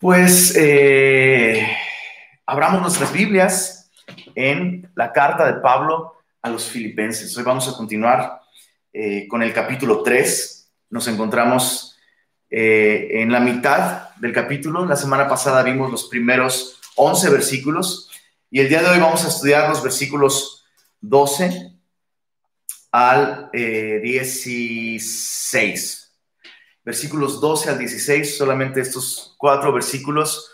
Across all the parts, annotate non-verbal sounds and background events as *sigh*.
Pues eh, abramos nuestras Biblias en la carta de Pablo a los filipenses. Hoy vamos a continuar eh, con el capítulo 3. Nos encontramos eh, en la mitad del capítulo. La semana pasada vimos los primeros 11 versículos y el día de hoy vamos a estudiar los versículos 12 al 16 versículos 12 al 16, solamente estos cuatro versículos.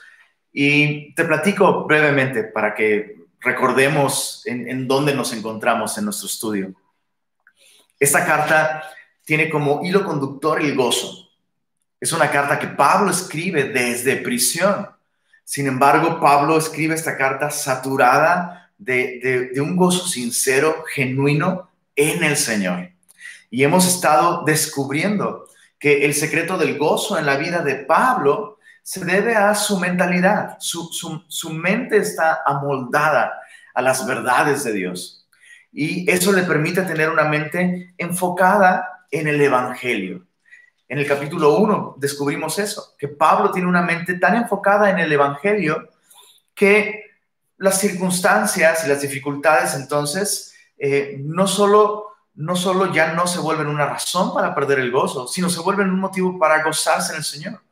Y te platico brevemente para que recordemos en, dónde nos encontramos en nuestro estudio. Esta carta tiene como hilo conductor el gozo. Es una carta que Pablo escribe desde prisión. Sin embargo, Pablo escribe esta carta saturada de, de un gozo sincero, genuino en el Señor. Y hemos estado descubriendo que el secreto del gozo en la vida de Pablo se debe a su mentalidad. Su, mente está amoldada a las verdades de Dios. Y eso le permite tener una mente enfocada en el Evangelio. En el capítulo 1 descubrimos eso, que Pablo tiene una mente tan enfocada en el Evangelio que las circunstancias y las dificultades entonces eh, no solo no solo ya no se vuelven una razón para perder el gozo, sino se vuelven un motivo para gozarse en el Señor.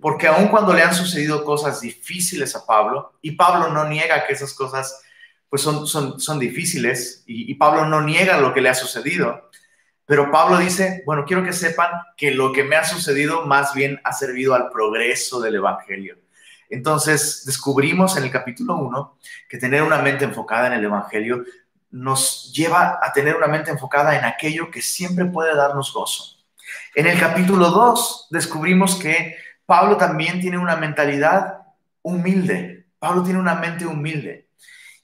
Porque aun cuando le han sucedido cosas difíciles a Pablo, y Pablo no niega que esas cosas pues son, son, son difíciles, y, y Pablo no niega lo que le ha sucedido, pero Pablo dice, bueno, quiero que sepan que lo que me ha sucedido más bien ha servido al progreso del Evangelio. Entonces, descubrimos en el capítulo 1 que tener una mente enfocada en el Evangelio nos lleva a tener una mente enfocada en aquello que siempre puede darnos gozo. En el capítulo 2 descubrimos que Pablo también tiene una mentalidad humilde. Pablo tiene una mente humilde.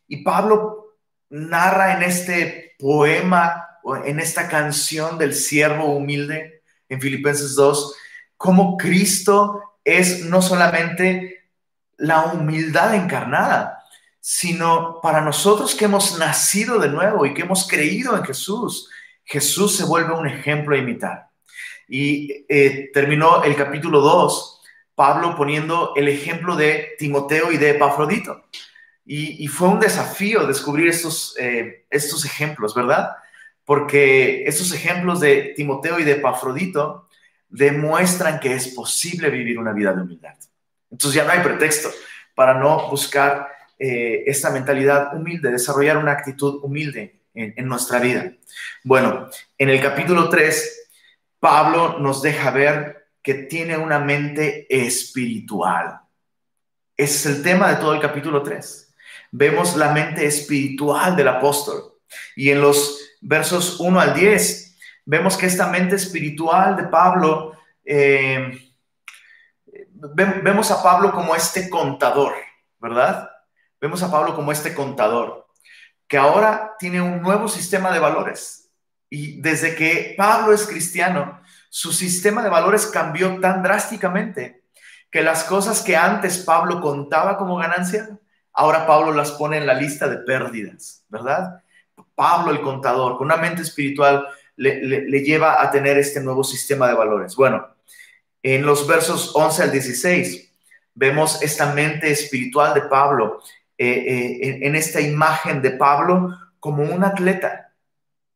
Y Pablo narra en este poema, en esta canción del siervo humilde, en Filipenses 2, cómo Cristo es no solamente la humildad encarnada, sino para nosotros que hemos nacido de nuevo y que hemos creído en Jesús. Jesús se vuelve un ejemplo a imitar. Y eh, terminó el capítulo 2, Pablo poniendo el ejemplo de Timoteo y de Epafrodito. Y, fue un desafío descubrir estos, eh, estos ejemplos, ¿verdad? Porque estos ejemplos de Timoteo y de Epafrodito demuestran que es posible vivir una vida de humildad. Entonces ya no hay pretexto para no buscar eh, esta mentalidad humilde, desarrollar una actitud humilde en, nuestra vida. Bueno, en el capítulo 3, Pablo nos deja ver que tiene una mente espiritual. Ese es el tema de todo el capítulo 3. Vemos la mente espiritual del apóstol. Y en los versos 1 al 10, vemos que esta mente espiritual de Pablo, eh, vemos a Pablo como este contador, ¿verdad? Vemos a Pablo como este contador, que ahora tiene un nuevo sistema de valores. Y desde que Pablo es cristiano, su sistema de valores cambió tan drásticamente que las cosas que antes Pablo contaba como ganancia, ahora Pablo las pone en la lista de pérdidas, ¿verdad? Pablo el contador, con una mente espiritual, le, le, lleva a tener este nuevo sistema de valores. Bueno, en los versos 11 al 16 vemos esta mente espiritual de Pablo eh, eh, en, esta imagen de Pablo como un atleta.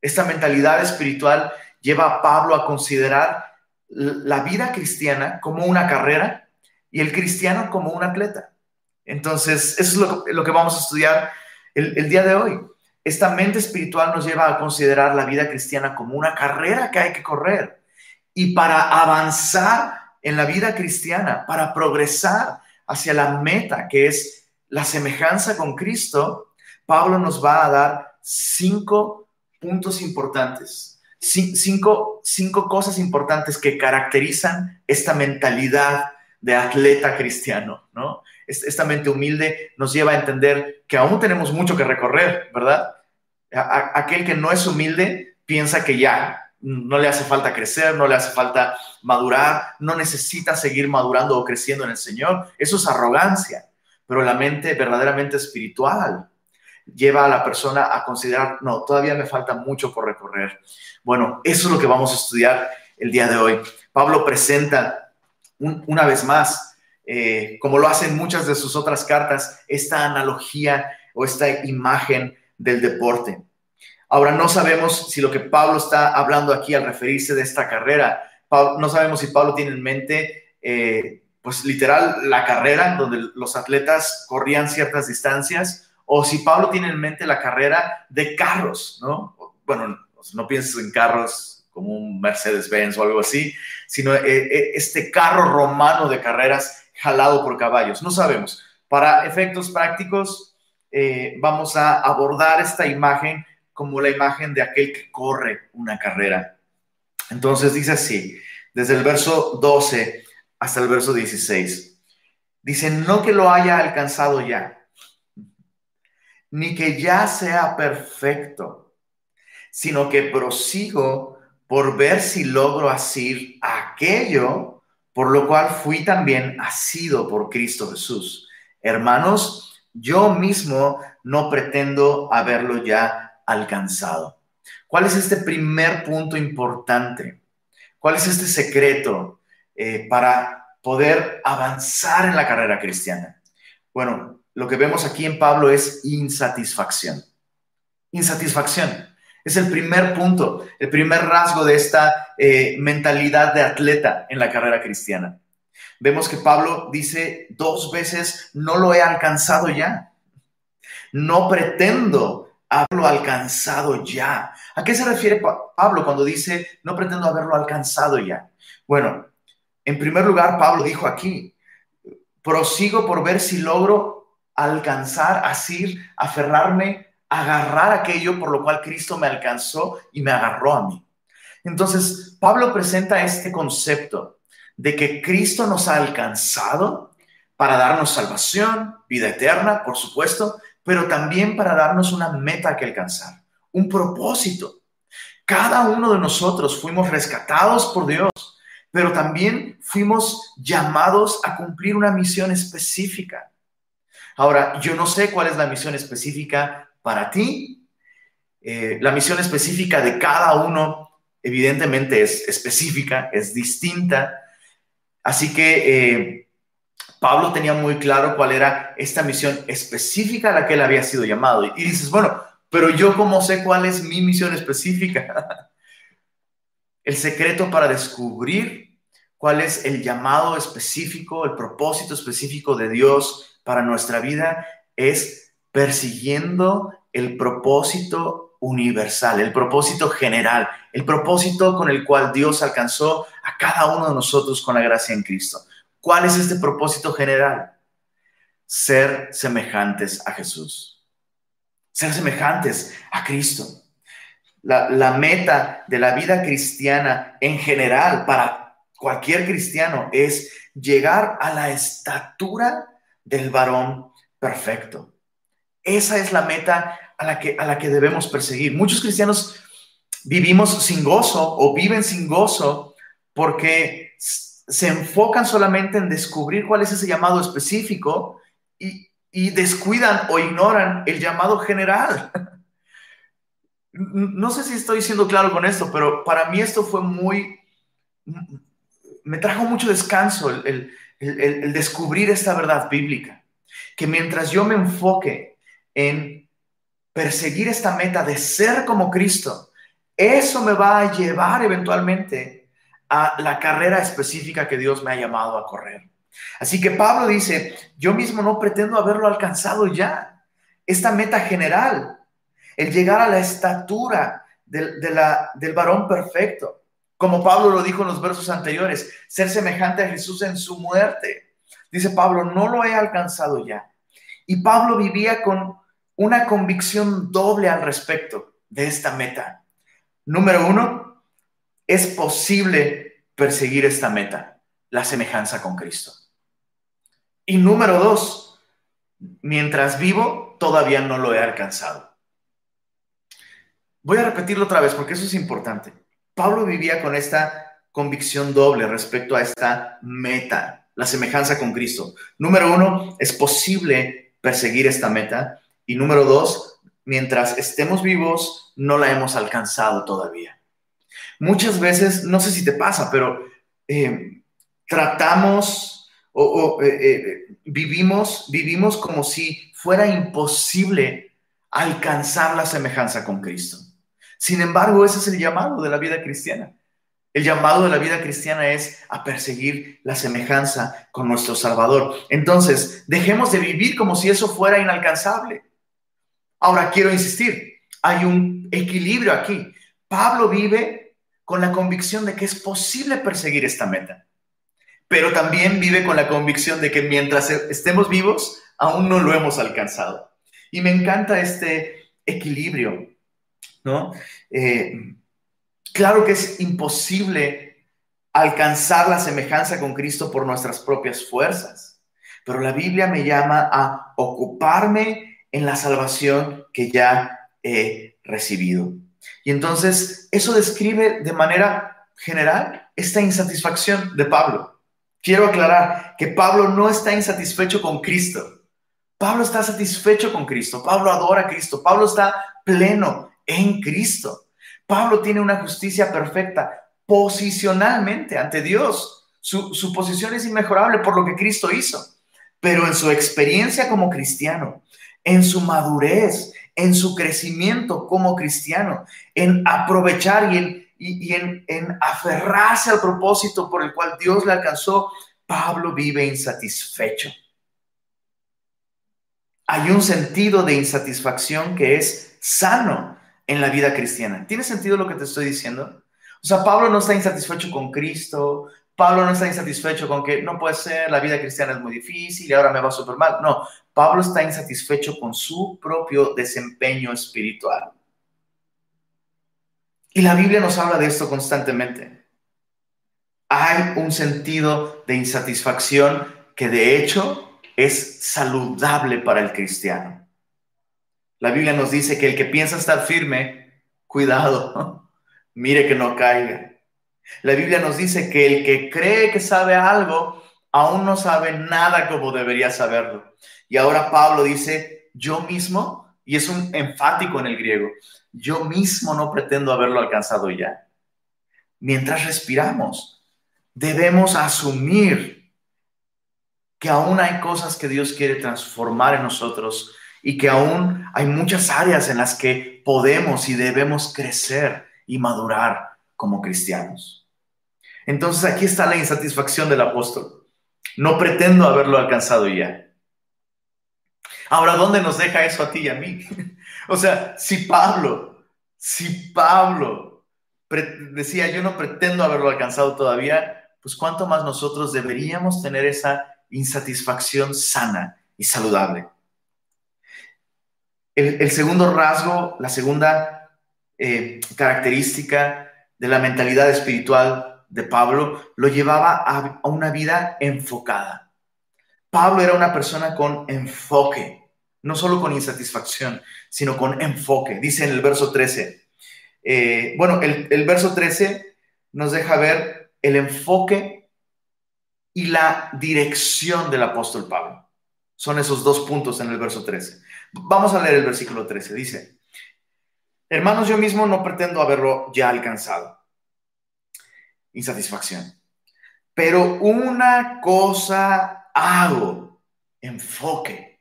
Esta mentalidad espiritual lleva a Pablo a considerar la vida cristiana como una carrera y el cristiano como un atleta. Entonces, eso es lo, que vamos a estudiar el, el, día de hoy. Esta mente espiritual nos lleva a considerar la vida cristiana como una carrera que hay que correr. Y para avanzar en la vida cristiana, para progresar hacia la meta que es la semejanza con Cristo, Pablo nos va a dar cinco puntos importantes, cinco, cinco cosas importantes que caracterizan esta mentalidad de atleta cristiano, ¿no? Esta mente humilde nos lleva a entender que aún tenemos mucho que recorrer, ¿verdad? Aquel que no es humilde piensa que ya no le hace falta crecer, no le hace falta madurar, no necesita seguir madurando o creciendo en el Señor. Eso es arrogancia pero la mente verdaderamente espiritual lleva a la persona a considerar, no, todavía me falta mucho por recorrer. Bueno, eso es lo que vamos a estudiar el día de hoy. Pablo presenta una vez más eh, como lo hacen muchas de sus otras cartas, esta analogía o esta imagen del deporte. Ahora, no sabemos si lo que Pablo está hablando aquí al referirse de esta carrera, no sabemos si Pablo tiene en mente, eh, pues literal, la carrera donde los atletas corrían ciertas distancias, o si Pablo tiene en mente la carrera de carros, ¿no? Bueno, no pienses en carros como un Mercedes-Benz o algo así, sino eh, este carro romano de carreras jalado por caballos. No sabemos. Para efectos prácticos, eh, vamos a abordar esta imagen como la imagen de aquel que corre una carrera. Entonces dice así, desde el verso 12 hasta el verso 16. Dice, no que lo haya alcanzado ya, ni que ya sea perfecto, sino que prosigo por ver si logro asir aquello por lo cual fui también asido por Cristo Jesús. Hermanos, yo mismo no pretendo haberlo ya alcanzado. ¿Cuál es este primer punto importante? ¿Cuál es este secreto eh, para poder avanzar en la carrera cristiana? Bueno, lo que vemos aquí en Pablo es insatisfacción. Insatisfacción. Es el primer punto, el primer rasgo de esta eh, mentalidad de atleta en la carrera cristiana. Vemos que Pablo dice dos veces, no lo he alcanzado ya. No pretendo haberlo alcanzado ya. ¿A qué se refiere Pablo cuando dice, no pretendo haberlo alcanzado ya? Bueno, en primer lugar, Pablo dijo aquí, prosigo por ver si logro alcanzar, asir, aferrarme agarrar aquello por lo cual Cristo me alcanzó y me agarró a mí. Entonces, Pablo presenta este concepto de que Cristo nos ha alcanzado para darnos salvación, vida eterna, por supuesto, pero también para darnos una meta que alcanzar, un propósito. Cada uno de nosotros fuimos rescatados por Dios, pero también fuimos llamados a cumplir una misión específica. Ahora, yo no sé cuál es la misión específica para ti. Eh, la misión específica de cada uno, evidentemente, es específica, es distinta. Así que eh, Pablo tenía muy claro cuál era esta misión específica a la que él había sido llamado. Y, dices, bueno, pero yo cómo sé cuál es mi misión específica. *laughs* el secreto para descubrir cuál es el llamado específico, el propósito específico de Dios para nuestra vida es persiguiendo el propósito universal, el propósito general, el propósito con el cual Dios alcanzó a cada uno de nosotros con la gracia en Cristo. ¿Cuál es este propósito general? Ser semejantes a Jesús, ser semejantes a Cristo. La, meta de la vida cristiana en general para cualquier cristiano es llegar a la estatura del varón perfecto. Esa es la meta a la que, a la que debemos perseguir. Muchos cristianos vivimos sin gozo o viven sin gozo porque se enfocan solamente en descubrir cuál es ese llamado específico y, y descuidan o ignoran el llamado general. *laughs* No sé si estoy siendo claro con esto, pero para mí esto fue muy, me trajo mucho descanso el, descubrir esta verdad bíblica, que mientras yo me enfoque en perseguir esta meta de ser como Cristo, eso me va a llevar eventualmente a la carrera específica que Dios me ha llamado a correr. Así que Pablo dice, yo mismo no pretendo haberlo alcanzado ya. Esta meta general, el llegar a la estatura del varón perfecto, como Pablo lo dijo en los versos anteriores, ser semejante a Jesús en su muerte. Dice Pablo, no lo he alcanzado ya. Y Pablo vivía con una convicción doble al respecto de esta meta. Número uno, es posible perseguir esta meta, la semejanza con Cristo. Y número dos, mientras vivo, todavía no lo he alcanzado. Voy a repetirlo otra vez porque eso es importante. Pablo vivía con esta convicción doble respecto a esta meta, la semejanza con Cristo. Número uno, es posible perseguir esta meta. Y número dos, mientras estemos vivos, no la hemos alcanzado todavía. Muchas veces, no sé si te pasa, pero eh, tratamos o, eh, eh, vivimos, vivimos como si fuera imposible alcanzar la semejanza con Cristo. Sin embargo, ese es el llamado de la vida cristiana. El llamado de la vida cristiana es a perseguir la semejanza con nuestro Salvador. Entonces, dejemos de vivir como si eso fuera inalcanzable. Ahora, quiero insistir, hay un equilibrio aquí. Pablo vive con la convicción de que es posible perseguir esta meta pero también vive con la convicción de que mientras estemos vivos, aún no lo hemos alcanzado. Y me encanta este equilibrio, ¿no? Eh, claro que es imposible alcanzar la semejanza con Cristo por nuestras propias fuerzas, pero la Biblia me llama a ocuparme en la salvación que ya he recibido. Y entonces eso describe de manera general esta insatisfacción de Pablo. Quiero aclarar que Pablo no está insatisfecho con Cristo. Pablo está satisfecho con Cristo. Pablo adora a Cristo. Pablo está pleno en Cristo. Pablo tiene una justicia perfecta posicionalmente ante Dios. Su, su posición es inmejorable por lo que Cristo hizo. Pero en su experiencia como cristiano, en su madurez, en su crecimiento como cristiano, en aprovechar y en y, en, en aferrarse al propósito por el cual Dios le alcanzó, Pablo vive insatisfecho. Hay un sentido de insatisfacción que es sano en la vida cristiana. ¿Tiene sentido lo que te estoy diciendo? O sea, Pablo no está insatisfecho con Cristo, Pablo no está insatisfecho con que no puede ser, la vida cristiana es muy difícil y ahora me va súper mal. No, Pablo está insatisfecho con su propio desempeño espiritual. Y la Biblia nos habla de esto constantemente. Hay un sentido de insatisfacción que de hecho es saludable para el cristiano. La Biblia nos dice que el que piensa estar firme, cuidado, *laughs* mire que no caiga. La Biblia nos dice que el que cree que sabe algo, aún no sabe nada como debería saberlo. Y ahora Pablo dice, yo mismo, y es un enfático en el griego, yo mismo no pretendo haberlo alcanzado ya. Mientras respiramos, debemos asumir que aún hay cosas que Dios quiere transformar en nosotros y que aún hay muchas áreas en las que podemos y debemos crecer y madurar como cristianos. Entonces aquí está la insatisfacción del apóstol. No pretendo haberlo alcanzado ya. Ahora, ¿dónde nos deja eso a ti y a mí? *laughs* O sea, si Pablo, si Pablo decía, yo no pretendo haberlo alcanzado todavía, pues cuánto más nosotros deberíamos tener esa insatisfacción sana y saludable. El, segundo rasgo, la segunda eh, característica de la mentalidad espiritual de Pablo lo llevaba a una vida enfocada. Pablo era una persona con enfoque no solo con insatisfacción, sino con enfoque. Dice en el verso 13, eh, bueno, el, el verso 13 nos deja ver el enfoque y la dirección del apóstol Pablo. Son esos dos puntos en el verso 13. Vamos a leer el versículo 13. Dice, hermanos, yo mismo no pretendo haberlo ya alcanzado. Insatisfacción. Pero una cosa hago, enfoque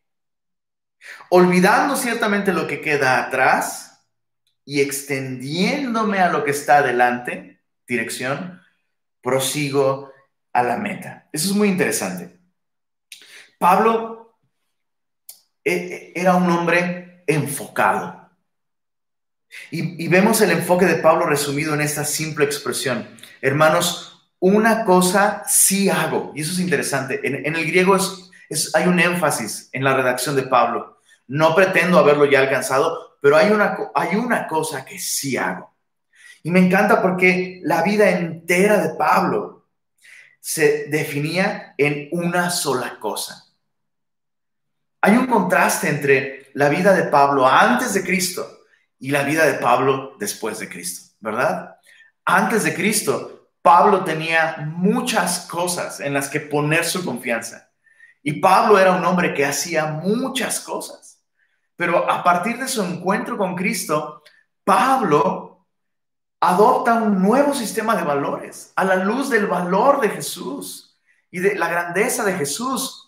olvidando ciertamente lo que queda atrás y extendiéndome a lo que está adelante, dirección, prosigo a la meta. Eso es muy interesante. Pablo era un hombre enfocado. Y, vemos el enfoque de Pablo resumido en esta simple expresión. Hermanos, una cosa sí hago. Y eso es interesante. En, el griego hay un énfasis en la redacción de Pablo. No pretendo haberlo ya alcanzado, pero hay una, hay una cosa que sí hago. Y me encanta porque la vida entera de Pablo se definía en una sola cosa. Hay un contraste entre la vida de Pablo antes de Cristo y la vida de Pablo después de Cristo, ¿verdad? Antes de Cristo, Pablo tenía muchas cosas en las que poner su confianza. Y Pablo era un hombre que hacía muchas cosas. Pero a partir de su encuentro con Cristo, Pablo adopta un nuevo sistema de valores a la luz del valor de Jesús. y de la grandeza de Jesús,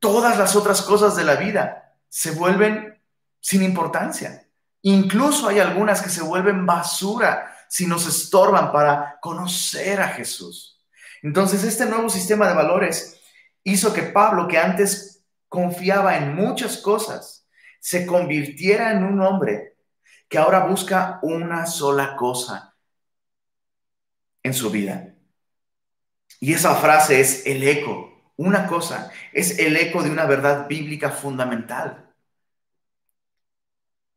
todas las otras cosas de la vida se vuelven sin importancia. Incluso hay algunas que se vuelven basura si nos estorban para conocer a Jesús. Entonces, este nuevo sistema de valores hizo que Pablo, que antes confiaba en muchas cosas, se convirtiera en un hombre que ahora busca una sola cosa en su vida. Y esa frase es el eco, una cosa, es el eco de una verdad bíblica fundamental.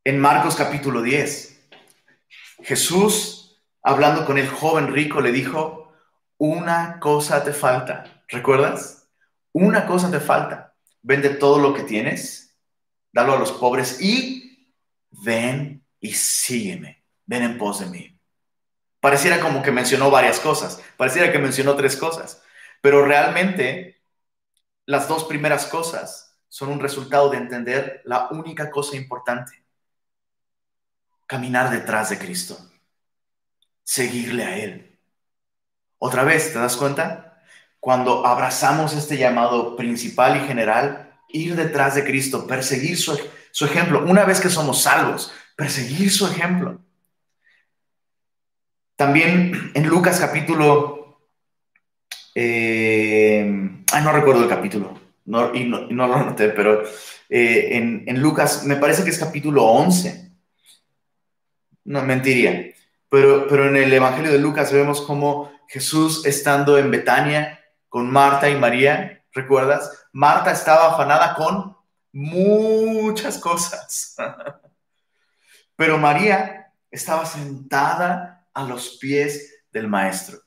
En Marcos capítulo 10, Jesús, hablando con el joven rico, le dijo, una cosa te falta. ¿Recuerdas? Una cosa te falta. Vende todo lo que tienes, dalo a los pobres y ven y sígueme. Ven en pos de mí. Pareciera como que mencionó varias cosas, pareciera que mencionó tres cosas, pero realmente las dos primeras cosas son un resultado de entender la única cosa importante, caminar detrás de Cristo, seguirle a Él. Otra vez, ¿te das cuenta? Cuando abrazamos este llamado principal y general, ir detrás de Cristo, perseguir su, su ejemplo, una vez que somos salvos, perseguir su ejemplo. También en Lucas capítulo, eh, no recuerdo el capítulo, no, y, no, lo anoté, pero eh, en, en, Lucas me parece que es capítulo 11. No, mentiría. Pero, pero en el Evangelio de Lucas vemos como Jesús estando en Betania con Marta y María, ¿recuerdas? Marta estaba afanada con muchas cosas. *laughs* Pero María estaba sentada a los pies del maestro.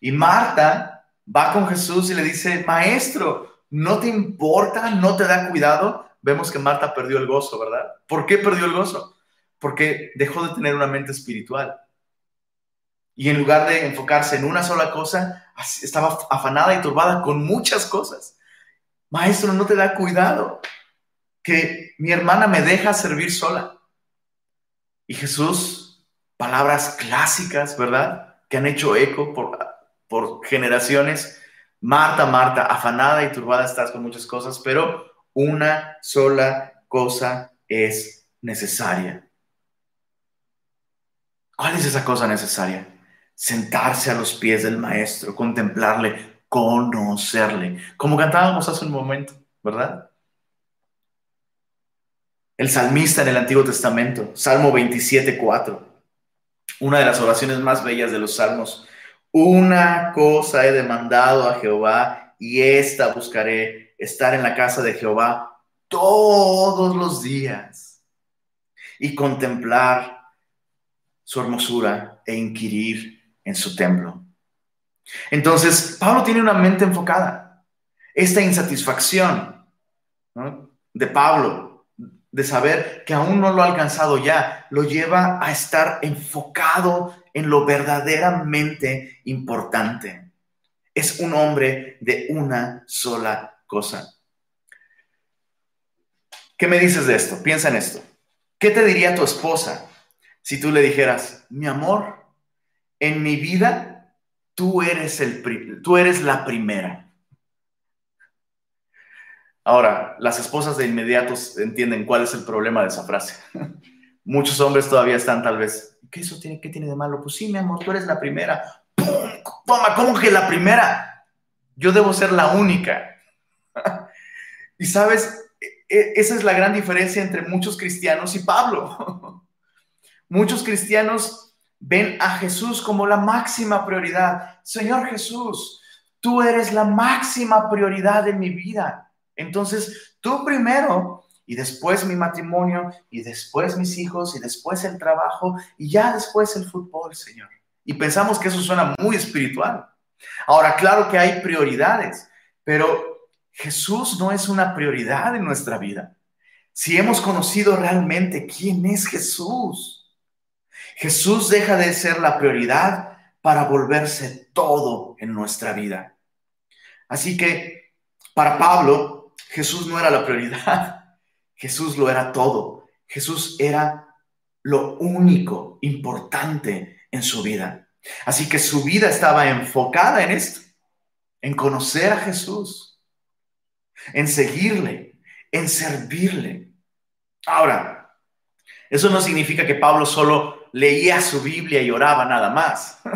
Y Marta va con Jesús y le dice, maestro, ¿no te importa? ¿No te da cuidado? Vemos que Marta perdió el gozo, ¿verdad? ¿Por qué perdió el gozo? Porque dejó de tener una mente espiritual. Y en lugar de enfocarse en una sola cosa, estaba afanada y turbada con muchas cosas. Maestro, no te da cuidado que mi hermana me deja servir sola. Y Jesús, palabras clásicas, ¿verdad? Que han hecho eco por, por generaciones. Marta, Marta, afanada y turbada estás con muchas cosas, pero una sola cosa es necesaria. ¿Cuál es esa cosa necesaria? Sentarse a los pies del Maestro, contemplarle, conocerle, como cantábamos hace un momento, ¿verdad? el salmista en el Antiguo Testamento, Salmo 27, 4, una de las oraciones más bellas de los salmos. Una cosa he demandado a Jehová y esta buscaré, estar en la casa de Jehová todos los días y contemplar su hermosura e inquirir en su templo. Entonces, Pablo tiene una mente enfocada. Esta insatisfacción de Pablo de saber que aún no lo ha alcanzado ya, lo lleva a estar enfocado en lo verdaderamente importante. Es un hombre de una sola cosa. ¿Qué me dices de esto? Piensa en esto. ¿Qué te diría tu esposa si tú le dijeras, mi amor, en mi vida tú eres, el, tú eres la primera? Ahora, las esposas de inmediato entienden cuál es el problema de esa frase. *laughs* Muchos hombres todavía están tal vez, ¿qué eso tiene, qué tiene de malo? Pues sí, mi amor, tú eres la primera. ¡Pum! Toma, ¿cómo que la primera? Yo debo ser la única. *laughs* y sabes, e, e, esa es la gran diferencia entre muchos cristianos y Pablo. *laughs* muchos cristianos ven a Jesús como la máxima prioridad. Señor Jesús, tú eres la máxima prioridad de mi vida. Entonces, tú primero y después mi matrimonio y después mis hijos y después el trabajo y ya después el fútbol, Señor. Y pensamos que eso suena muy espiritual. Ahora, claro que hay prioridades, pero Jesús no es una prioridad en nuestra vida. Si hemos conocido realmente quién es Jesús, Jesús deja de ser la prioridad para volverse todo en nuestra vida. Así que para Pablo, Jesús no era la prioridad, *laughs* Jesús lo era todo. Jesús era lo único importante en su vida. Así que su vida estaba enfocada en esto. en conocer a Jesús, en seguirle, en servirle. Ahora, eso no significa que Pablo solo leía su Biblia y oraba nada más. *laughs*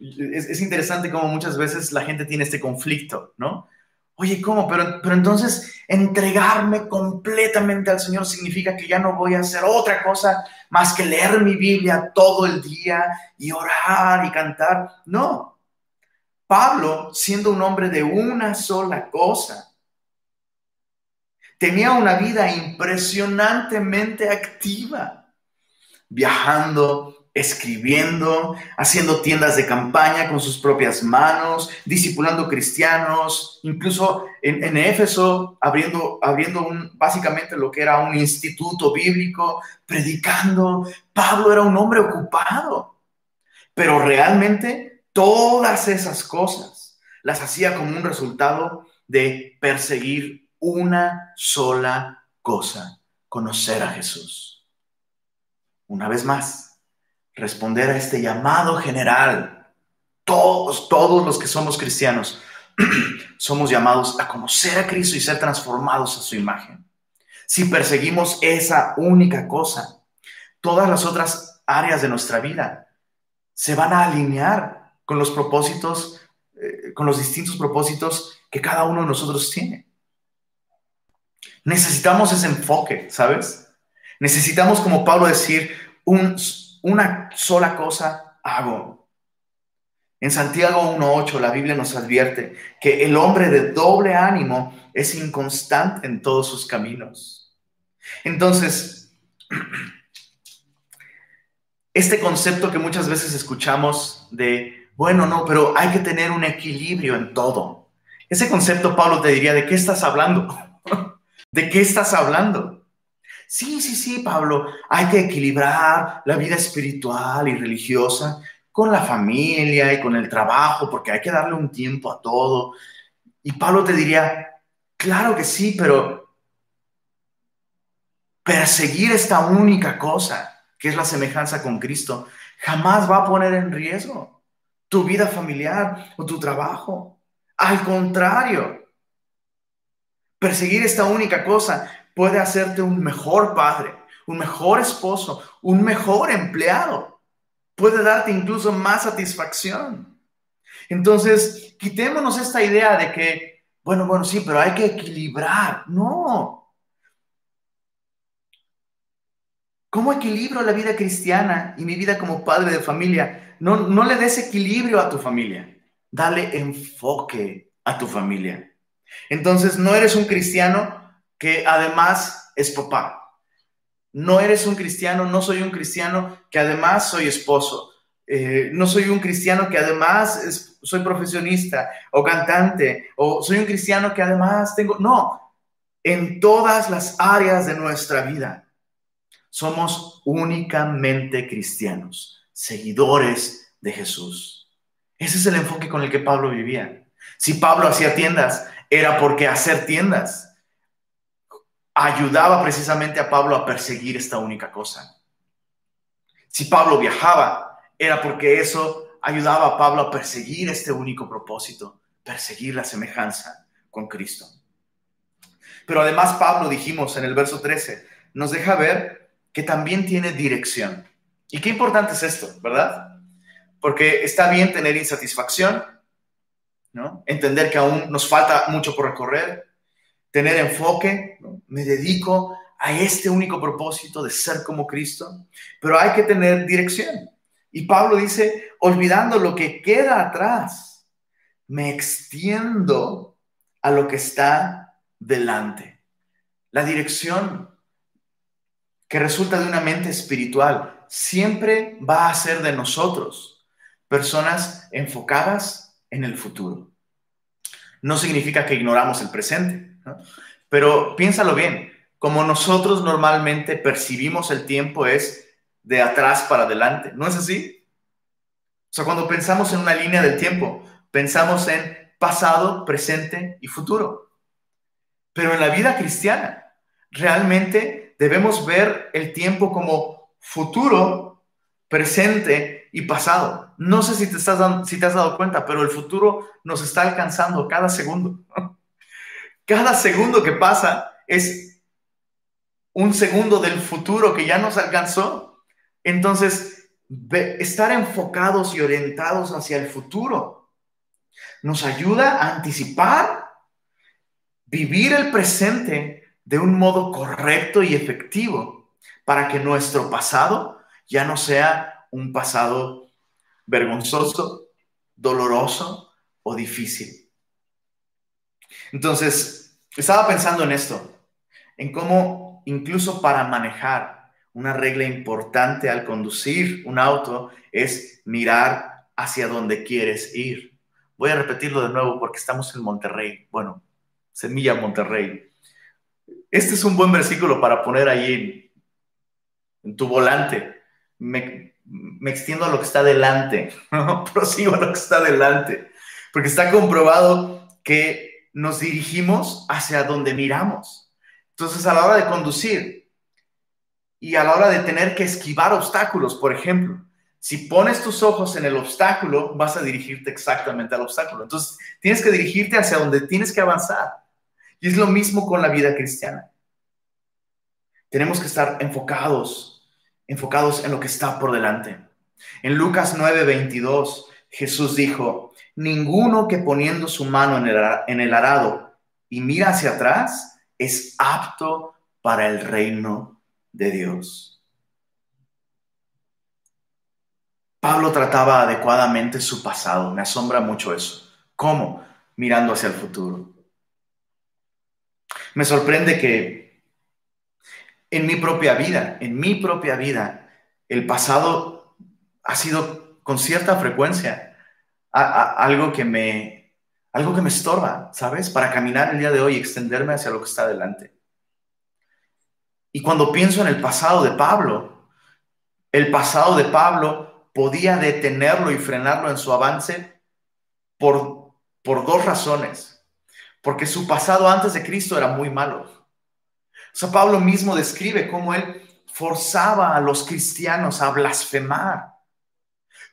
Es, interesante cómo muchas veces la gente tiene este conflicto, ¿no? Oye, ¿cómo? Pero, pero entonces entregarme completamente al Señor significa que ya no voy a hacer otra cosa más que leer mi Biblia todo el día y orar y cantar. No. Pablo, siendo un hombre de una sola cosa, tenía una vida impresionantemente activa, viajando, escribiendo, haciendo tiendas de campaña con sus propias manos, discipulando cristianos, incluso en, Éfeso, abriendo, abriendo un, básicamente lo que era un instituto bíblico, predicando. Pablo era un hombre ocupado, pero realmente todas esas cosas las hacía como un resultado de perseguir una sola cosa, conocer a Jesús. Una vez más, responder a este llamado general. Todos, todos los que somos cristianos, *clears throat* somos llamados a conocer a Cristo y ser transformados a su imagen. Si perseguimos esa única cosa, todas las otras áreas de nuestra vida se van a alinear con los propósitos, eh, con los distintos propósitos que cada uno de nosotros tiene. Necesitamos ese enfoque, ¿sabes? Necesitamos, como Pablo decir, un, una sola cosa hago. En Santiago 1.8 la Biblia nos advierte que el hombre de doble ánimo es inconstante en todos sus caminos. Entonces, *clears throat* este concepto que muchas veces escuchamos de, bueno, no, pero hay que tener un equilibrio en todo. Ese concepto, Pablo, te diría, ¿de qué estás hablando? *laughs* ¿De qué estás hablando? Sí, sí, sí, Pablo, hay que equilibrar la vida espiritual y religiosa con la familia y con el trabajo, porque hay que darle un tiempo a todo. Y Pablo te diría, claro que sí, pero perseguir esta única cosa, que es la semejanza con Cristo, jamás va a poner en riesgo tu vida familiar o tu trabajo. Al contrario, perseguir esta única cosa puede hacerte un mejor padre, un mejor esposo, un mejor empleado. Puede darte incluso más satisfacción. Entonces, quitémonos esta idea de que, bueno, bueno, sí, pero hay que equilibrar. No. ¿Cómo equilibro la vida cristiana y mi vida como padre de familia? No, no le des equilibrio a tu familia. Dale enfoque a tu familia. Entonces, no eres un cristiano que además es papá. No eres un cristiano, no soy un cristiano que además soy esposo. Eh, no soy un cristiano que además soy profesionista o cantante, o soy un cristiano que además tengo... No, en todas las áreas de nuestra vida somos únicamente cristianos, seguidores de Jesús. Ese es el enfoque con el que Pablo vivía. Si Pablo hacía tiendas, era porque hacer tiendas ayudaba precisamente a Pablo a perseguir esta única cosa. Si Pablo viajaba, era porque eso ayudaba a Pablo a perseguir este único propósito, perseguir la semejanza con Cristo. Pero además Pablo, dijimos en el verso 13, nos deja ver que también tiene dirección. Y qué importante es esto, ¿verdad? Porque está bien tener insatisfacción, ¿no? Entender que aún nos falta mucho por recorrer, tener enfoque, me dedico a este único propósito de ser como Cristo, pero hay que tener dirección. Y Pablo dice, olvidando lo que queda atrás, me extiendo a lo que está delante. La dirección que resulta de una mente espiritual siempre va a ser de nosotros, personas enfocadas en el futuro. No significa que ignoramos el presente pero piénsalo bien, como nosotros normalmente percibimos el tiempo es de atrás para adelante, ¿no es así? O sea, cuando pensamos en una línea del tiempo, pensamos en pasado, presente y futuro. Pero en la vida cristiana, realmente debemos ver el tiempo como futuro, presente y pasado. no sé si te, estás si te has dado cuenta, pero el futuro nos está alcanzando cada segundo. Cada segundo que pasa es un segundo del futuro que ya nos alcanzó. Entonces, estar enfocados y orientados hacia el futuro nos ayuda a anticipar, vivir el presente de un modo correcto y efectivo para que nuestro pasado ya no sea un pasado vergonzoso, doloroso o difícil. Entonces, estaba pensando en esto, en cómo incluso para manejar, una regla importante al conducir un auto es mirar hacia donde quieres ir. Voy a repetirlo de nuevo porque estamos en Monterrey. Bueno, Semilla Monterrey. Este es un buen versículo para poner ahí en, tu volante. Me, extiendo a lo que está delante, *laughs* prosigo a lo que está delante, porque está comprobado que nos dirigimos hacia donde miramos. Entonces, a la hora de conducir y a la hora de tener que esquivar obstáculos, por ejemplo, si pones tus ojos en el obstáculo, vas a dirigirte exactamente al obstáculo. Entonces, tienes que dirigirte hacia donde tienes que avanzar. Y es lo mismo con la vida cristiana. Tenemos que estar enfocados, enfocados en lo que está por delante. En Lucas 9:22, Jesús dijo, ninguno que poniendo su mano en el, en el arado y mira hacia atrás es apto para el reino de Dios. Pablo trataba adecuadamente su pasado. Me asombra mucho eso. ¿Cómo? Mirando hacia el futuro. Me sorprende que en mi propia vida, en mi propia vida, el pasado ha sido con cierta frecuencia algo que me algo que me estorba, ¿sabes? Para caminar el día de hoy y extenderme hacia lo que está adelante. Y cuando pienso en el pasado de Pablo, el pasado de Pablo podía detenerlo y frenarlo en su avance por, por dos razones porque su pasado antes de Cristo era muy malo. O sea, Pablo mismo describe cómo él forzaba a los cristianos a blasfemar.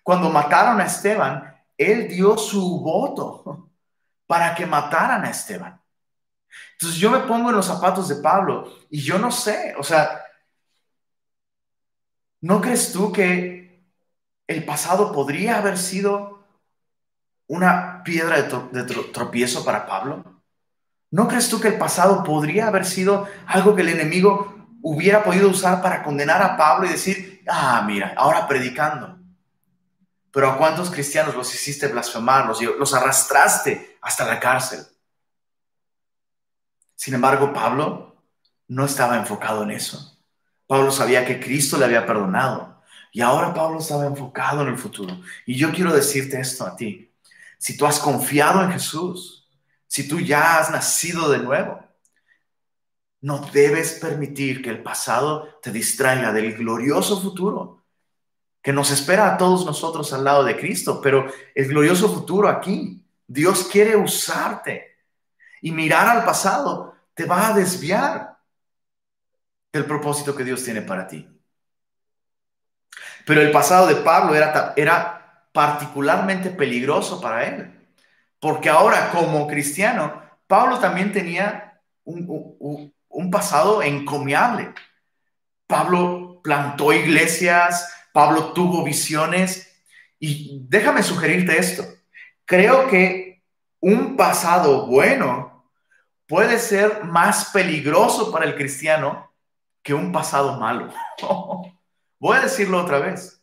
Cuando mataron a Esteban, él dio su voto para que mataran a Esteban. Entonces yo me pongo en los zapatos de Pablo y yo no sé, o sea, ¿no crees tú que el pasado podría haber sido una piedra de, tropiezo para Pablo? ¿No crees tú que el pasado podría haber sido algo que el enemigo hubiera podido usar para condenar a Pablo y decir, ah, mira, ahora predicando? Pero a cuántos cristianos los hiciste blasfemar, los, los arrastraste hasta la cárcel. Sin embargo, Pablo no estaba enfocado en eso. Pablo sabía que Cristo le había perdonado. Y ahora Pablo estaba enfocado en el futuro. Y yo quiero decirte esto a ti. Si tú has confiado en Jesús, si tú ya has nacido de nuevo, no debes permitir que el pasado te distraiga del glorioso futuro que nos espera a todos nosotros al lado de Cristo, pero el glorioso futuro aquí, Dios quiere usarte y mirar al pasado te va a desviar del propósito que Dios tiene para ti. Pero el pasado de Pablo era, era particularmente peligroso para él porque ahora como cristiano, Pablo también tenía un, pasado encomiable. Pablo plantó iglesias, Pablo tuvo visiones y déjame sugerirte esto. Creo que un pasado bueno puede ser más peligroso para el cristiano que un pasado malo. *laughs* Voy a decirlo otra vez.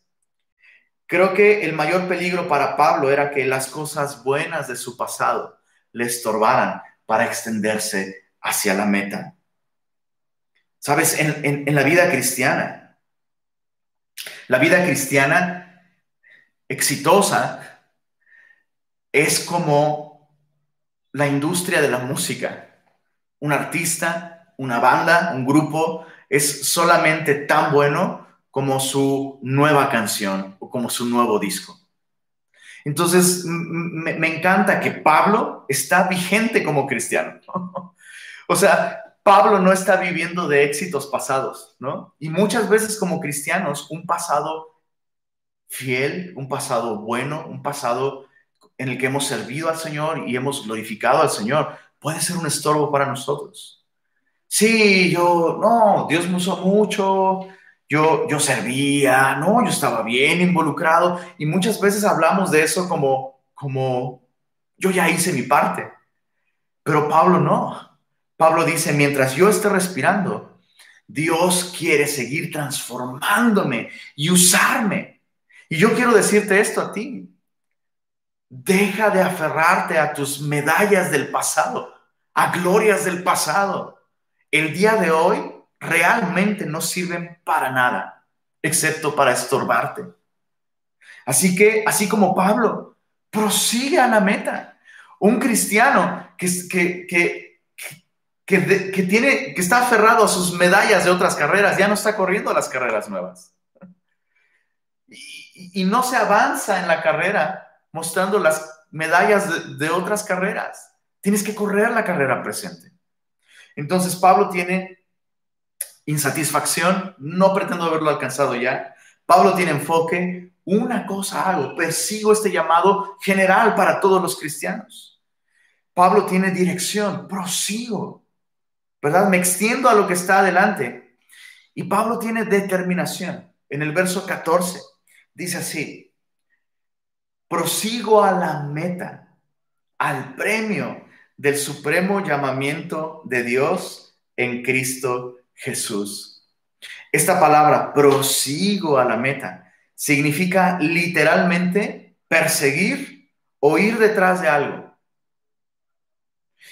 Creo que el mayor peligro para Pablo era que las cosas buenas de su pasado le estorbaran para extenderse hacia la meta. Sabes, en, la vida cristiana, la vida cristiana exitosa es como la industria de la música. Un artista, una banda, un grupo es solamente tan bueno como su nueva canción o como su nuevo disco. Entonces, me, encanta que Pablo está vigente como cristiano. *laughs* o sea, Pablo no está viviendo de éxitos pasados, ¿no? Y muchas veces como cristianos, un pasado fiel, un pasado bueno, un pasado en el que hemos servido al Señor y hemos glorificado al Señor, puede ser un estorbo para nosotros. Sí, yo, no, Dios me usó mucho, yo, yo servía, no, yo estaba bien involucrado y muchas veces hablamos de eso como, como, yo ya hice mi parte. Pero Pablo no. Pablo dice, mientras yo esté respirando, Dios quiere seguir transformándome y usarme. Y yo quiero decirte esto a ti. Deja de aferrarte a tus medallas del pasado, a glorias del pasado. El día de hoy realmente no sirven para nada, excepto para estorbarte. Así que, así como Pablo, prosigue a la meta. Un cristiano que, que, que, tiene, que está aferrado a sus medallas de otras carreras, ya no está corriendo las carreras nuevas. Y, no se avanza en la carrera mostrando las medallas de otras carreras. Tienes que correr la carrera presente. Entonces Pablo tiene insatisfacción, no pretendo haberlo alcanzado ya. Pablo tiene enfoque, una cosa hago, persigo este llamado general para todos los cristianos. Pablo tiene dirección, prosigo, ¿verdad? Me extiendo a lo que está adelante. Y Pablo tiene determinación. En el verso 14 dice así, prosigo a la meta, al premio del supremo llamamiento de Dios en Cristo Jesús. Esta palabra, prosigo a la meta, significa literalmente perseguir o ir detrás de algo.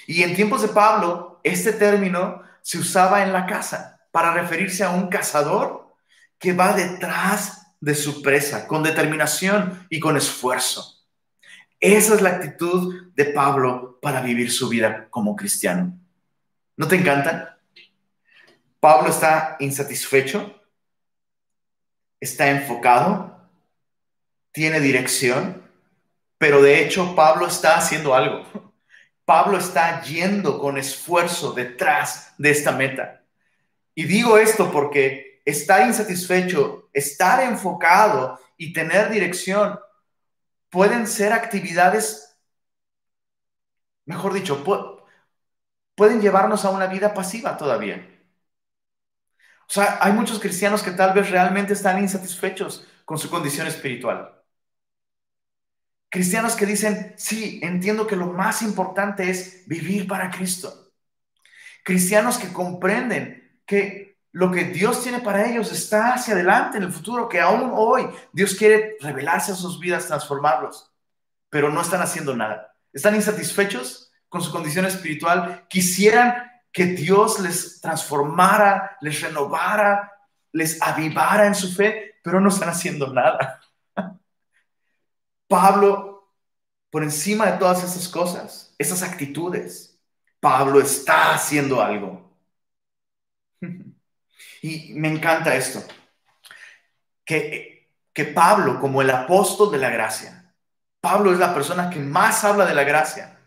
Y en tiempos de Pablo, este término se usaba en la casa para referirse a un cazador que va detrás de su presa con determinación y con esfuerzo. Esa es la actitud de Pablo para vivir su vida como cristiano. ¿No te encanta? Pablo está insatisfecho, está enfocado, tiene dirección, pero de hecho Pablo está haciendo algo. Pablo está yendo con esfuerzo detrás de esta meta. Y digo esto porque estar insatisfecho, estar enfocado y tener dirección pueden ser actividades, mejor dicho, pueden llevarnos a una vida pasiva todavía. O sea, hay muchos cristianos que tal vez realmente están insatisfechos con su condición espiritual. Cristianos que dicen, sí, entiendo que lo más importante es vivir para Cristo. Cristianos que comprenden que lo que Dios tiene para ellos está hacia adelante en el futuro, que aún hoy Dios quiere revelarse a sus vidas, transformarlos, pero no están haciendo nada. Están insatisfechos con su condición espiritual, quisieran que Dios les transformara, les renovara, les avivara en su fe, pero no están haciendo nada. Pablo, por encima de todas esas cosas, esas actitudes, Pablo está haciendo algo. *laughs* Y me encanta esto, que, que Pablo, como el apóstol de la gracia, Pablo es la persona que más habla de la gracia.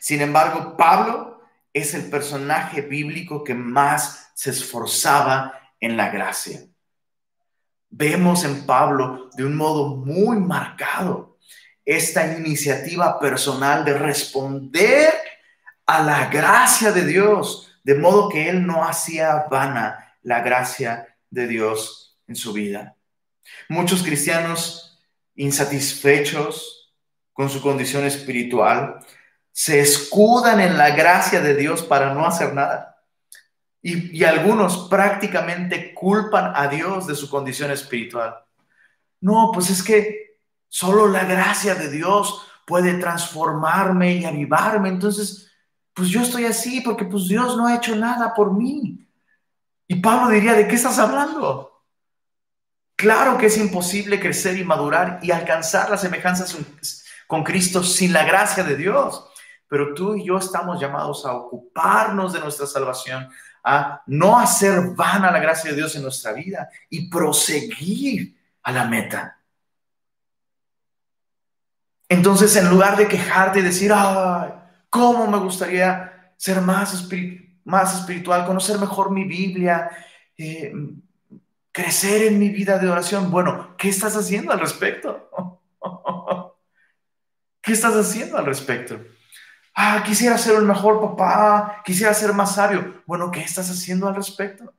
Sin embargo, Pablo es el personaje bíblico que más se esforzaba en la gracia. Vemos en Pablo de un modo muy marcado esta iniciativa personal de responder a la gracia de Dios, de modo que él no hacía vana la gracia de Dios en su vida. Muchos cristianos insatisfechos con su condición espiritual se escudan en la gracia de Dios para no hacer nada. Y, algunos prácticamente culpan a Dios de su condición espiritual. No, pues es que solo la gracia de Dios puede transformarme y avivarme. Entonces, pues yo estoy así porque pues Dios no ha hecho nada por mí. Y Pablo diría, ¿de qué estás hablando? Claro que es imposible crecer y madurar y alcanzar las semejanzas con Cristo sin la gracia de Dios. Pero tú y yo estamos llamados a ocuparnos de nuestra salvación, a no hacer vana la gracia de Dios en nuestra vida y proseguir a la meta. Entonces, en lugar de quejarte y decir, ay, ¿cómo me gustaría ser más más espiritual, conocer mejor mi Biblia, eh, crecer en mi vida de oración. Bueno, ¿qué estás haciendo al respecto? *laughs* ¿Qué estás haciendo al respecto? Ah, quisiera ser un mejor papá, quisiera ser más sabio. Bueno, ¿qué estás haciendo al respecto?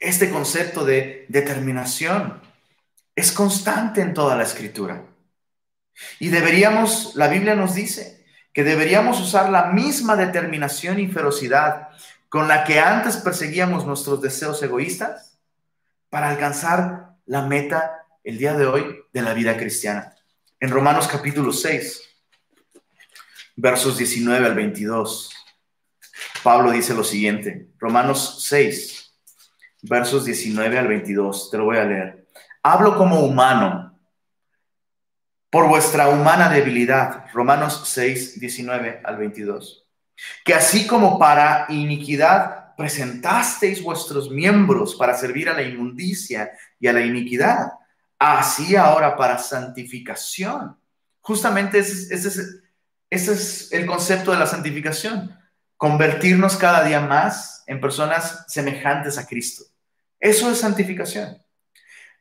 Este concepto de determinación es constante en toda la escritura. Y deberíamos, la Biblia nos dice, que deberíamos usar la misma determinación y ferocidad con la que antes perseguíamos nuestros deseos egoístas para alcanzar la meta el día de hoy de la vida cristiana. En Romanos capítulo 6, versos 19 al 22, Pablo dice lo siguiente, Romanos 6, versos 19 al 22, te lo voy a leer. Hablo como humano, por vuestra humana debilidad, Romanos 6, 19 al 22, que así como para iniquidad presentasteis vuestros miembros para servir a la inmundicia y a la iniquidad, así ahora para santificación. Justamente ese, es, ese es el concepto de la santificación, convertirnos cada día más en personas semejantes a Cristo. Eso es santificación.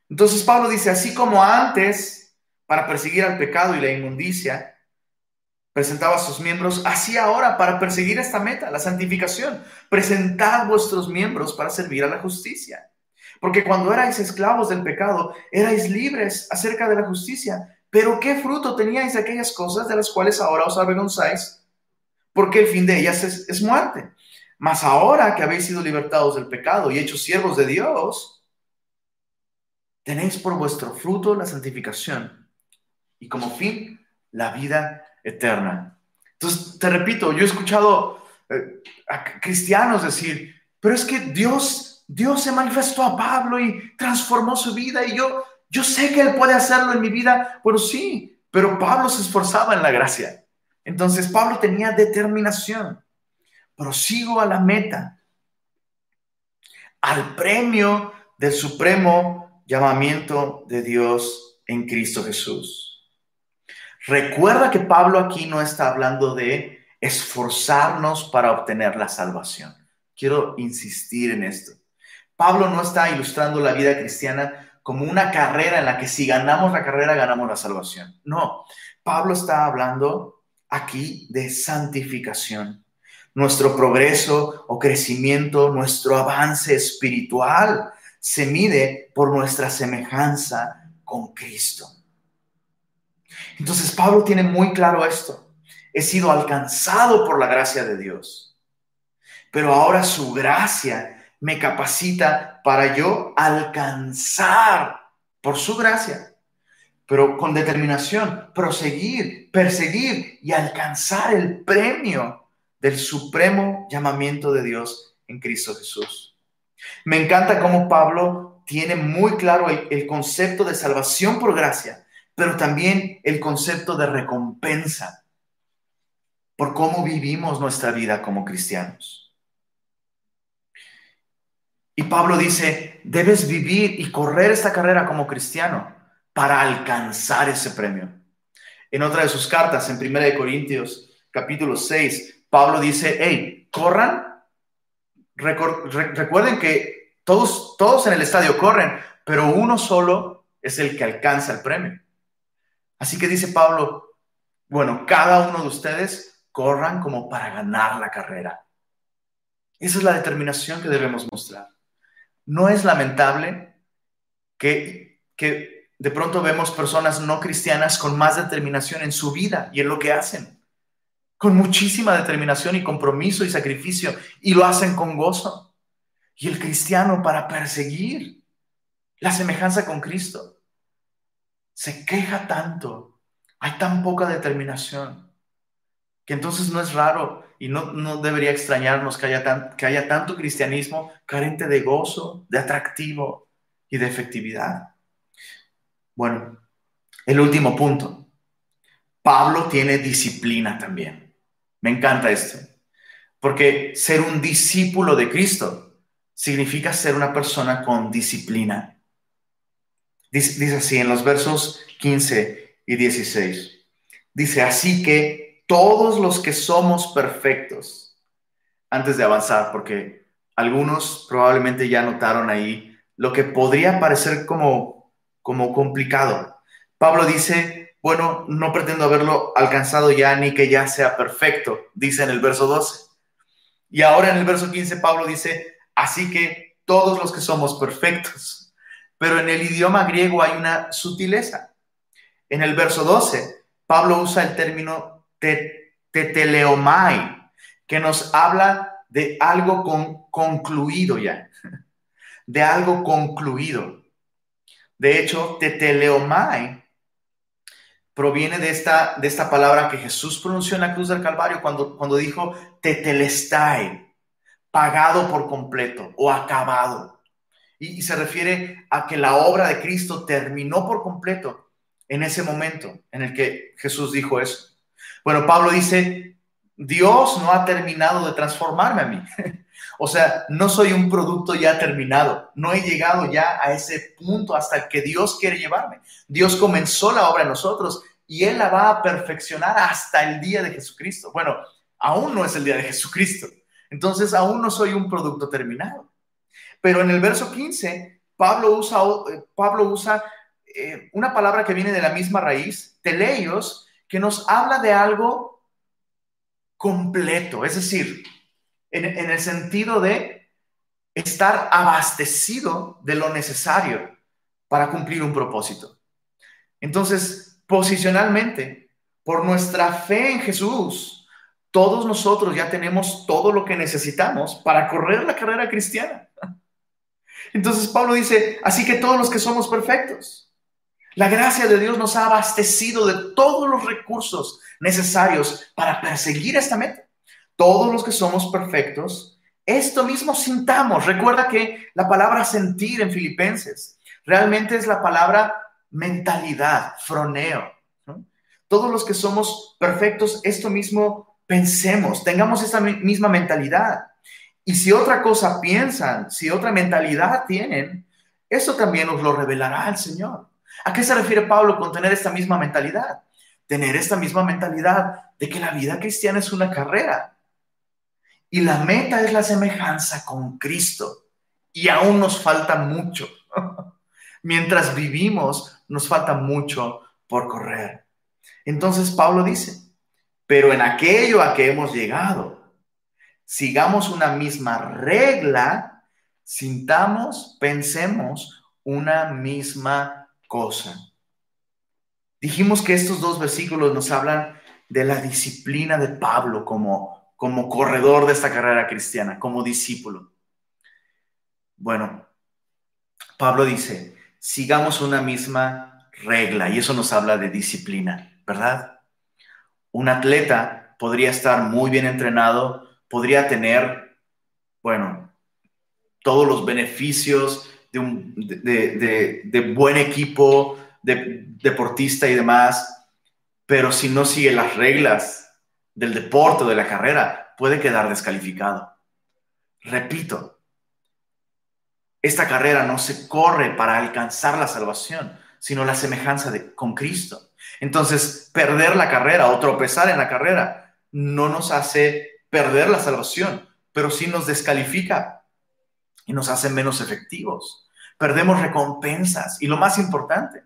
Entonces Pablo dice, así como antes, para perseguir al pecado y la inmundicia, presentaba a sus miembros, así ahora para perseguir esta meta, la santificación, presentad vuestros miembros para servir a la justicia. Porque cuando erais esclavos del pecado, erais libres acerca de la justicia. Pero ¿qué fruto teníais de aquellas cosas de las cuales ahora os avergonzáis? Porque el fin de ellas es, muerte. Mas ahora que habéis sido libertados del pecado y hechos siervos de Dios, tenéis por vuestro fruto la santificación y como fin la vida eterna. Entonces, te repito, yo he escuchado eh, a cristianos decir, pero es que Dios Dios se manifestó a Pablo y transformó su vida y yo, yo sé que Él puede hacerlo en mi vida. Bueno, sí, pero Pablo se esforzaba en la gracia. Entonces Pablo tenía determinación. Prosigo a la meta, al premio del supremo llamamiento de Dios en Cristo Jesús. Recuerda que Pablo aquí no está hablando de esforzarnos para obtener la salvación. Quiero insistir en esto. Pablo no está ilustrando la vida cristiana como una carrera en la que si ganamos la carrera ganamos la salvación. No, Pablo está hablando aquí de santificación. Nuestro progreso o crecimiento, nuestro avance espiritual se mide por nuestra semejanza con Cristo. Entonces Pablo tiene muy claro esto. He sido alcanzado por la gracia de Dios, pero ahora su gracia me capacita para yo alcanzar por su gracia, pero con determinación, proseguir, perseguir y alcanzar el premio del supremo llamamiento de Dios en Cristo Jesús. Me encanta cómo Pablo tiene muy claro el, el concepto de salvación por gracia, pero también el concepto de recompensa por cómo vivimos nuestra vida como cristianos. Y Pablo dice, debes vivir y correr esta carrera como cristiano para alcanzar ese premio. En otra de sus cartas, en 1 Corintios capítulo 6, Pablo dice, hey, corran. recuerden que todos, todos en el estadio corren, pero uno solo es el que alcanza el premio. Así que dice Pablo, bueno, cada uno de ustedes corran como para ganar la carrera. Esa es la determinación que debemos mostrar. ¿No es lamentable que, que de pronto vemos personas no cristianas con más determinación en su vida y en lo que hacen? Con muchísima determinación y compromiso y sacrificio y lo hacen con gozo. Y el cristiano para perseguir la semejanza con Cristo se queja tanto, hay tan poca determinación, que entonces no es raro y no, debería extrañarnos que haya, que haya tanto cristianismo carente de gozo, de atractivo y de efectividad. Bueno, el último punto. Pablo tiene disciplina también. Me encanta esto. Porque ser un discípulo de Cristo significa ser una persona con disciplina. Dice, dice así en los versos 15 y 16. Dice, así que todos los que somos perfectos, antes de avanzar, porque algunos probablemente ya notaron ahí lo que podría parecer como, como complicado. Pablo dice, bueno, no pretendo haberlo alcanzado ya ni que ya sea perfecto, dice en el verso 12. Y ahora en el verso 15 Pablo dice, así que todos los que somos perfectos. Pero en el idioma griego hay una sutileza. En el verso 12, Pablo usa el término teteleomai, que nos habla de algo con, concluido ya, *laughs* de algo concluido. De hecho, teteleomai proviene de esta, de esta palabra que Jesús pronunció en la cruz del Calvario cuando, cuando dijo tetelestai, pagado por completo o acabado. Y, y se refiere a que la obra de Cristo terminó por completo en ese momento en el que Jesús dijo eso. Bueno, Pablo dice, Dios no ha terminado de transformarme a mí. *laughs* o sea, no soy un producto ya terminado. No he llegado ya a ese punto hasta el que Dios quiere llevarme. Dios comenzó la obra en nosotros y Él la va a perfeccionar hasta el día de Jesucristo. Bueno, aún no es el día de Jesucristo. Entonces, aún no soy un producto terminado. Pero en el verso 15, Pablo usa, eh, Pablo usa eh, una palabra que viene de la misma raíz, teleios, que nos habla de algo completo, es decir, en, el sentido de estar abastecido de lo necesario para cumplir un propósito. Entonces, posicionalmente, por nuestra fe en Jesús, todos nosotros ya tenemos todo lo que necesitamos para correr la carrera cristiana. Entonces Pablo dice, así que todos los que somos perfectos, la gracia de Dios nos ha abastecido de todos los recursos necesarios para perseguir esta meta. Todos los que somos perfectos, esto mismo sintamos. Recuerda que la palabra sentir en Filipenses realmente es la palabra mentalidad, froneo. Todos los que somos perfectos, esto mismo pensemos, tengamos esta misma mentalidad. Y si otra cosa piensan, si otra mentalidad tienen, eso también nos lo revelará el Señor. ¿A qué se refiere Pablo con tener esta misma mentalidad? Tener esta misma mentalidad de que la vida cristiana es una carrera y la meta es la semejanza con Cristo. Y aún nos falta mucho. *laughs* Mientras vivimos, nos falta mucho por correr. Entonces Pablo dice, pero en aquello a que hemos llegado, sigamos una misma regla, sintamos, pensemos una misma cosa. Dijimos que estos dos versículos nos hablan de la disciplina de Pablo como, como corredor de esta carrera cristiana, como discípulo. Bueno, Pablo dice, sigamos una misma regla y eso nos habla de disciplina, ¿verdad? Un atleta podría estar muy bien entrenado, podría tener, bueno, todos los beneficios de, un, de, buen equipo, de deportista y demás, pero si no sigue las reglas del deporte o de la carrera, puede quedar descalificado. Repito, esta carrera no se corre para alcanzar la salvación, sino la semejanza de, con Cristo. Entonces, perder la carrera o tropezar en la carrera no nos hace perder la salvación, pero sí nos descalifica y nos hacen menos efectivos. Perdemos recompensas y lo más importante,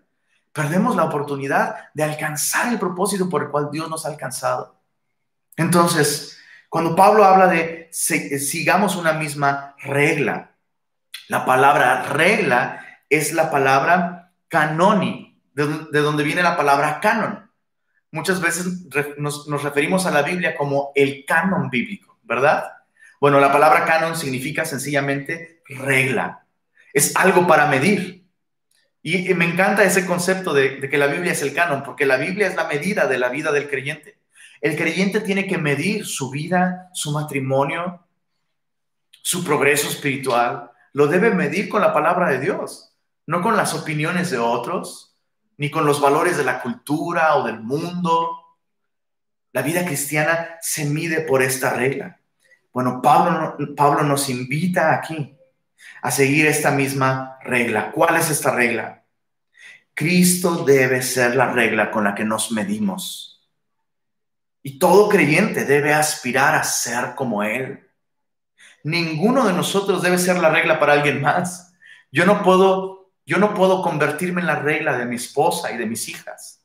perdemos la oportunidad de alcanzar el propósito por el cual Dios nos ha alcanzado. Entonces, cuando Pablo habla de sigamos una misma regla, la palabra regla es la palabra canoni, de, donde viene la palabra canon. Muchas veces nos, nos referimos a la Biblia como el canon bíblico, ¿verdad? Bueno, la palabra canon significa sencillamente regla. Es algo para medir. Y me encanta ese concepto de, que la Biblia es el canon, porque la Biblia es la medida de la vida del creyente. El creyente tiene que medir su vida, su matrimonio, su progreso espiritual. Lo debe medir con la palabra de Dios, no con las opiniones de otros, ni con los valores de la cultura o del mundo. La vida cristiana se mide por esta regla. Bueno, Pablo, Pablo nos invita aquí a seguir esta misma regla. ¿Cuál es esta regla? Cristo debe ser la regla con la que nos medimos. Y todo creyente debe aspirar a ser como Él. ninguno de nosotros debe ser la regla para alguien más. Yo no puedo, yo no puedo convertirme en la regla de mi esposa y de mis hijas.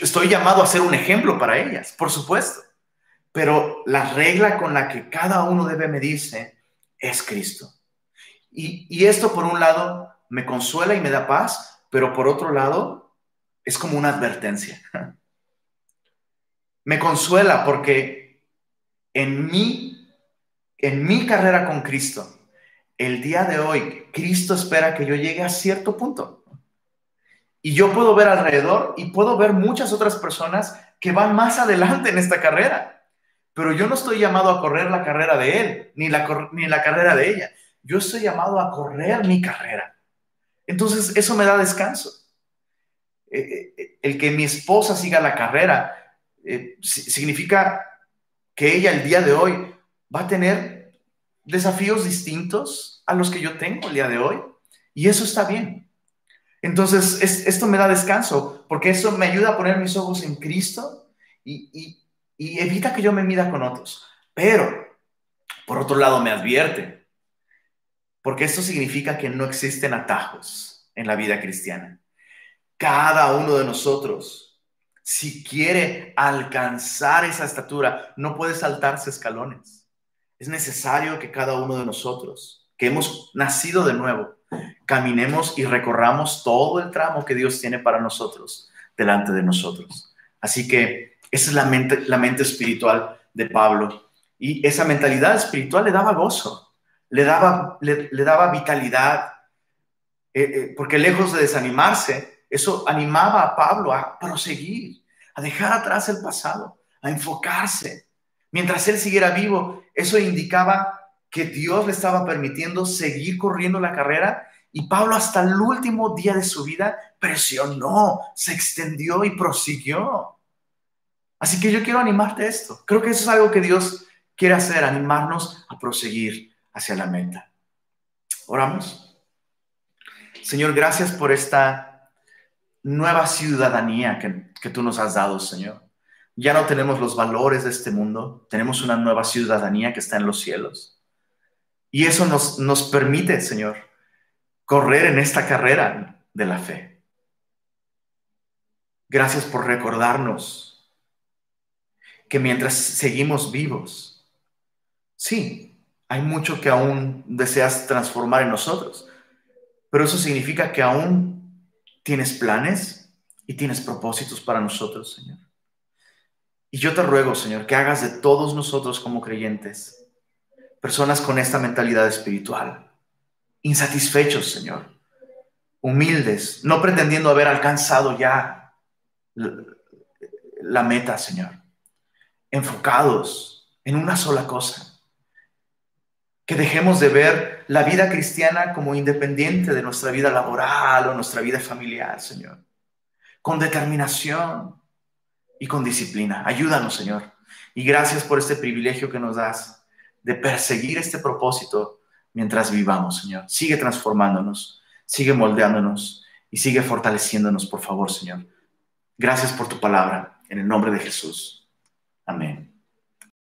Estoy llamado a ser un ejemplo para ellas, por supuesto. Pero la regla con la que cada uno debe medirse es Cristo. Y, esto, por un lado, me consuela y me da paz, pero por otro lado, es como una advertencia. *laughs* Me consuela porque en mí, en mi carrera con Cristo, el día de hoy, Cristo espera que yo llegue a cierto punto. Y yo puedo ver alrededor y puedo ver muchas otras personas que van más adelante en esta carrera. Pero yo no estoy llamado a correr la carrera de él, ni la, ni la carrera de ella. Yo estoy llamado a correr mi carrera. Entonces, eso me da descanso. Eh, eh, eh, el que mi esposa siga la carrera significa que ella el día de hoy va a tener desafíos distintos a los que yo tengo el día de hoy. Y eso está bien. Entonces, esto me da descanso, porque eso me ayuda a poner mis ojos en Cristo y, y evita que yo me mida con otros. Pero, por otro lado, me advierte porque esto significa que no existen atajos en la vida cristiana. Cada uno de nosotros, si quiere alcanzar esa estatura, no puede saltarse escalones. Es necesario que cada uno de nosotros, que hemos nacido de nuevo, caminemos y recorramos todo el tramo que Dios tiene para nosotros delante de nosotros. Así que esa es la mente, la mente espiritual de Pablo. Y esa mentalidad espiritual le daba gozo le daba, le, daba vitalidad, eh, eh, porque lejos de desanimarse, eso animaba a Pablo a proseguir, a dejar atrás el pasado, a enfocarse. Mientras él siguiera vivo, eso indicaba que Dios le estaba permitiendo seguir corriendo la carrera y Pablo hasta el último día de su vida presionó, se extendió y prosiguió. Así que yo quiero animarte a esto. Creo que eso es algo que Dios quiere hacer, animarnos a proseguir hacia la meta. Oramos. Señor, gracias por esta nueva ciudadanía que, que tú nos has dado, Señor. Ya no tenemos los valores de este mundo, tenemos una nueva ciudadanía que está en los cielos. Y eso nos, nos permite, Señor, correr en esta carrera de la fe. Gracias por recordarnos que mientras seguimos vivos, sí, hay mucho que aún deseas transformar en nosotros, pero eso significa que aún tienes planes y tienes propósitos para nosotros, Señor. Y yo te ruego, Señor, que hagas de todos nosotros como creyentes, personas con esta mentalidad espiritual, insatisfechos, Señor, humildes, no pretendiendo haber alcanzado ya la meta, Señor, enfocados en una sola cosa que dejemos de ver la vida cristiana como independiente de nuestra vida laboral o nuestra vida familiar, Señor. Con determinación y con disciplina. Ayúdanos, Señor. Y gracias por este privilegio que nos das de perseguir este propósito mientras vivamos, Señor. Sigue transformándonos, sigue moldeándonos y sigue fortaleciéndonos, por favor, Señor. Gracias por tu palabra. En el nombre de Jesús. Amén.